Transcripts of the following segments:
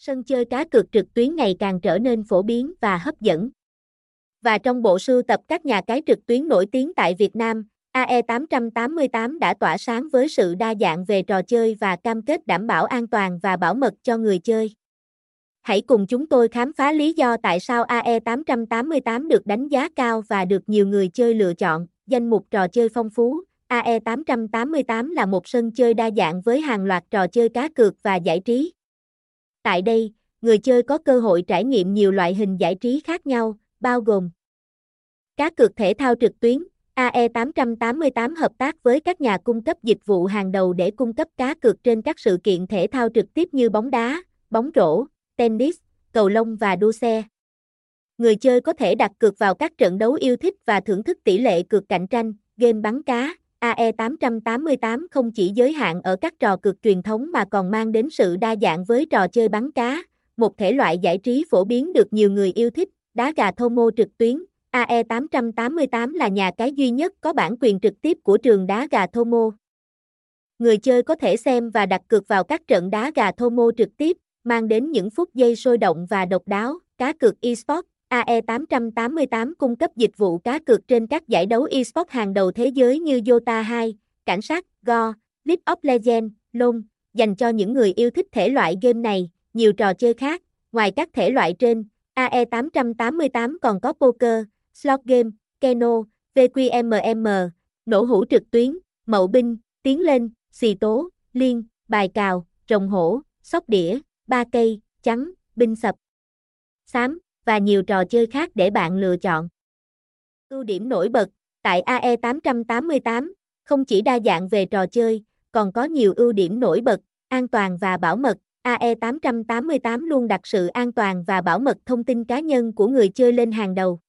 Sân chơi cá cược trực tuyến ngày càng trở nên phổ biến và hấp dẫn. Và trong bộ sưu tập các nhà cái trực tuyến nổi tiếng tại Việt Nam, AE888 đã tỏa sáng với sự đa dạng về trò chơi và cam kết đảm bảo an toàn và bảo mật cho người chơi. Hãy cùng chúng tôi khám phá lý do tại sao AE888 được đánh giá cao và được nhiều người chơi lựa chọn. Danh mục trò chơi phong phú, AE888 là một sân chơi đa dạng với hàng loạt trò chơi cá cược và giải trí. Tại đây, người chơi có cơ hội trải nghiệm nhiều loại hình giải trí khác nhau, bao gồm Cá cược thể thao trực tuyến, AE888 hợp tác với các nhà cung cấp dịch vụ hàng đầu để cung cấp cá cược trên các sự kiện thể thao trực tiếp như bóng đá, bóng rổ, tennis, cầu lông và đua xe. Người chơi có thể đặt cược vào các trận đấu yêu thích và thưởng thức tỷ lệ cược cạnh tranh, game bắn cá. AE888 không chỉ giới hạn ở các trò cược truyền thống mà còn mang đến sự đa dạng với trò chơi bắn cá, một thể loại giải trí phổ biến được nhiều người yêu thích, đá gà thô mô trực tuyến. AE888 là nhà cái duy nhất có bản quyền trực tiếp của trường đá gà thô mô. Người chơi có thể xem và đặt cược vào các trận đá gà thô mô trực tiếp, mang đến những phút giây sôi động và độc đáo. Cá cược eSports AE888 cung cấp dịch vụ cá cược trên các giải đấu eSports hàng đầu thế giới như Dota 2, Cảnh sát, Go, League of Legends, LoL, dành cho những người yêu thích thể loại game này, nhiều trò chơi khác. Ngoài các thể loại trên, AE888 còn có poker, slot game, keno, VQMM, nổ hũ trực tuyến, mậu binh, tiến lên, xì tố, liên, bài cào, rồng hổ, sóc đĩa, ba cây, trắng, binh sập, xám, và nhiều trò chơi khác để bạn lựa chọn. Ưu điểm nổi bật, tại AE888, không chỉ đa dạng về trò chơi, còn có nhiều ưu điểm nổi bật, an toàn và bảo mật. AE888 luôn đặt sự an toàn và bảo mật thông tin cá nhân của người chơi lên hàng đầu.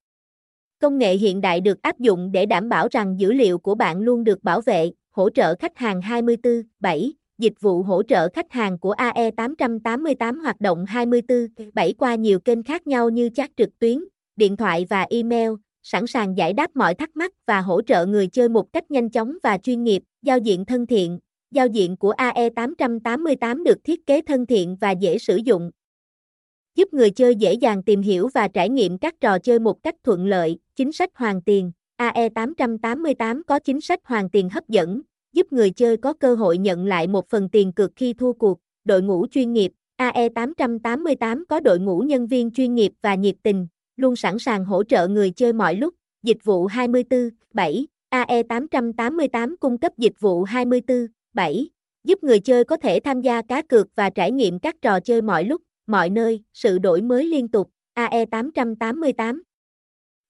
Công nghệ hiện đại được áp dụng để đảm bảo rằng dữ liệu của bạn luôn được bảo vệ, hỗ trợ khách hàng 24/7 dịch vụ hỗ trợ khách hàng của AE888 hoạt động 24/7 qua nhiều kênh khác nhau như chat trực tuyến, điện thoại và email, sẵn sàng giải đáp mọi thắc mắc và hỗ trợ người chơi một cách nhanh chóng và chuyên nghiệp, giao diện thân thiện. Giao diện của AE888 được thiết kế thân thiện và dễ sử dụng, giúp người chơi dễ dàng tìm hiểu và trải nghiệm các trò chơi một cách thuận lợi. Chính sách hoàn tiền AE888 có chính sách hoàn tiền hấp dẫn, giúp người chơi có cơ hội nhận lại một phần tiền cược khi thua cuộc. Đội ngũ chuyên nghiệp AE888 có đội ngũ nhân viên chuyên nghiệp và nhiệt tình, luôn sẵn sàng hỗ trợ người chơi mọi lúc. Dịch vụ 24/7 AE888 cung cấp dịch vụ 24/7 giúp người chơi có thể tham gia cá cược và trải nghiệm các trò chơi mọi lúc, mọi nơi, sự đổi mới liên tục. AE888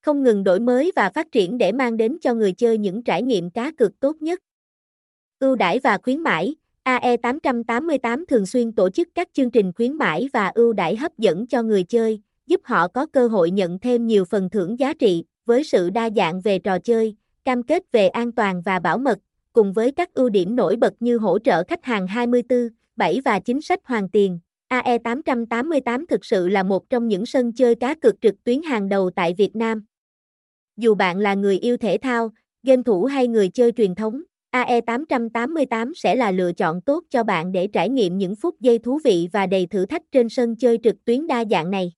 không ngừng đổi mới và phát triển để mang đến cho người chơi những trải nghiệm cá cược tốt nhất. Ưu đãi và khuyến mãi AE888 thường xuyên tổ chức các chương trình khuyến mãi và ưu đãi hấp dẫn cho người chơi, giúp họ có cơ hội nhận thêm nhiều phần thưởng giá trị, với sự đa dạng về trò chơi, cam kết về an toàn và bảo mật, cùng với các ưu điểm nổi bật như hỗ trợ khách hàng 24/7 và chính sách hoàn tiền. AE888 thực sự là một trong những sân chơi cá cược trực tuyến hàng đầu tại Việt Nam. Dù bạn là người yêu thể thao, game thủ hay người chơi truyền thống, AE888 sẽ là lựa chọn tốt cho bạn để trải nghiệm những phút giây thú vị và đầy thử thách trên sân chơi trực tuyến đa dạng này.